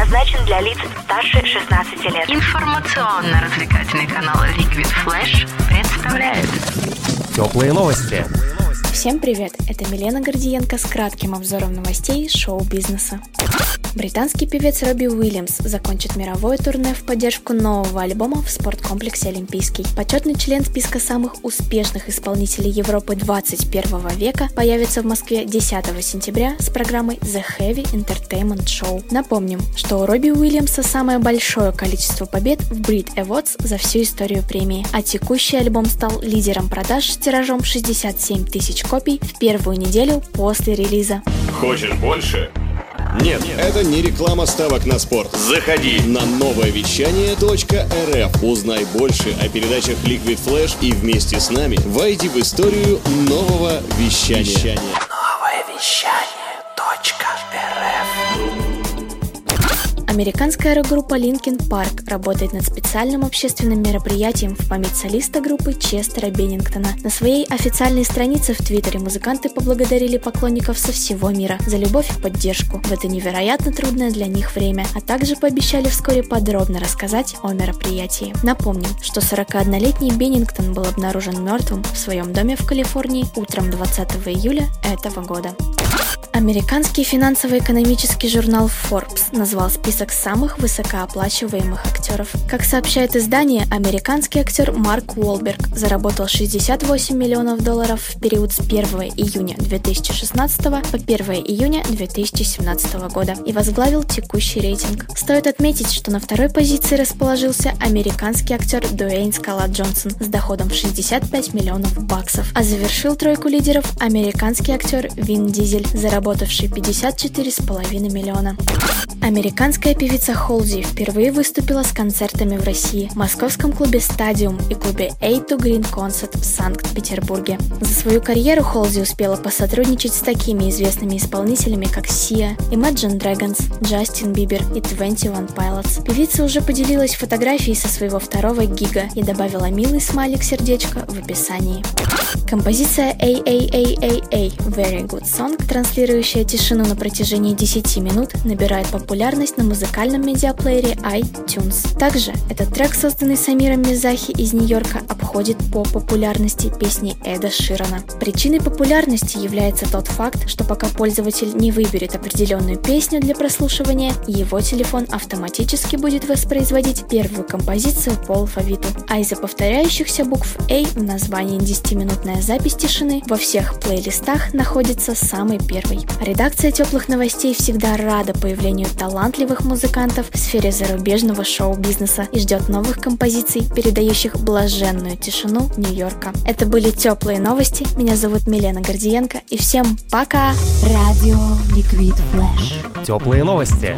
предназначен для лиц старше 16 лет. Информационно-развлекательный канал Liquid Flash представляет Теплые новости. Всем привет! Это Милена Гордиенко с кратким обзором новостей шоу-бизнеса. Британский певец Робби Уильямс закончит мировое турне в поддержку нового альбома в спорткомплексе Олимпийский. Почетный член списка самых успешных исполнителей Европы 21 века появится в Москве 10 сентября с программой The Heavy Entertainment Show. Напомним, что у Робби Уильямса самое большое количество побед в Brit Awards за всю историю премии, а текущий альбом стал лидером продаж с тиражом 67 тысяч копий в первую неделю после релиза. Хочешь больше? Нет. Это не реклама ставок на спорт. Заходи. На новое вещание .рф. Узнай больше о передачах Liquid Flash и вместе с нами войди в историю нового вещания. Новое вещание Американская рок-группа Linkin Park работает над специальным общественным мероприятием в память солиста группы Честера Беннингтона. На своей официальной странице в Твиттере музыканты поблагодарили поклонников со всего мира за любовь и поддержку в это невероятно трудное для них время, а также пообещали вскоре подробно рассказать о мероприятии. Напомним, что 41-летний Беннингтон был обнаружен мертвым в своем доме в Калифорнии утром 20 июля этого года. Американский финансово-экономический журнал Forbes назвал список самых высокооплачиваемых актеров. Как сообщает издание, американский актер Марк Уолберг заработал 68 миллионов долларов в период с 1 июня 2016 по 1 июня 2017 года и возглавил текущий рейтинг. Стоит отметить, что на второй позиции расположился американский актер Дуэйн Скала Джонсон с доходом в 65 миллионов баксов, а завершил тройку лидеров американский актер Вин Дизель, заработавший 54,5 миллиона. Американская певица Холзи впервые выступила с концертами в России, в московском клубе «Стадиум» и клубе A2 Green Concert в Санкт-Петербурге. За свою карьеру Холзи успела посотрудничать с такими известными исполнителями, как Sia, Imagine Dragons, Джастин Бибер и 21 Pilots. Певица уже поделилась фотографией со своего второго гига и добавила милый смайлик сердечко в описании. Композиция AAAAA Very Good Song, транслирующая тишину на протяжении 10 минут, набирает популярность на музыкальном медиаплеере iTunes. Также этот трек, созданный Самиром Мизахи из Нью-Йорка, обходит по популярности песни Эда Ширана. Причиной популярности является тот факт, что пока пользователь не выберет определенную песню для прослушивания, его телефон автоматически будет воспроизводить первую композицию по алфавиту, а из-за повторяющихся букв A в названии 10-минутная запись тишины во всех плейлистах находится самый первый. Редакция теплых новостей всегда рада появлению талантливых музыкантов в сфере зарубежного шоу-бизнеса и ждет новых композиций, передающих блаженную тишину Нью-Йорка. Это были теплые новости. Меня зовут Милена Гордиенко и всем пока! Радио Liquid Flash. Теплые новости.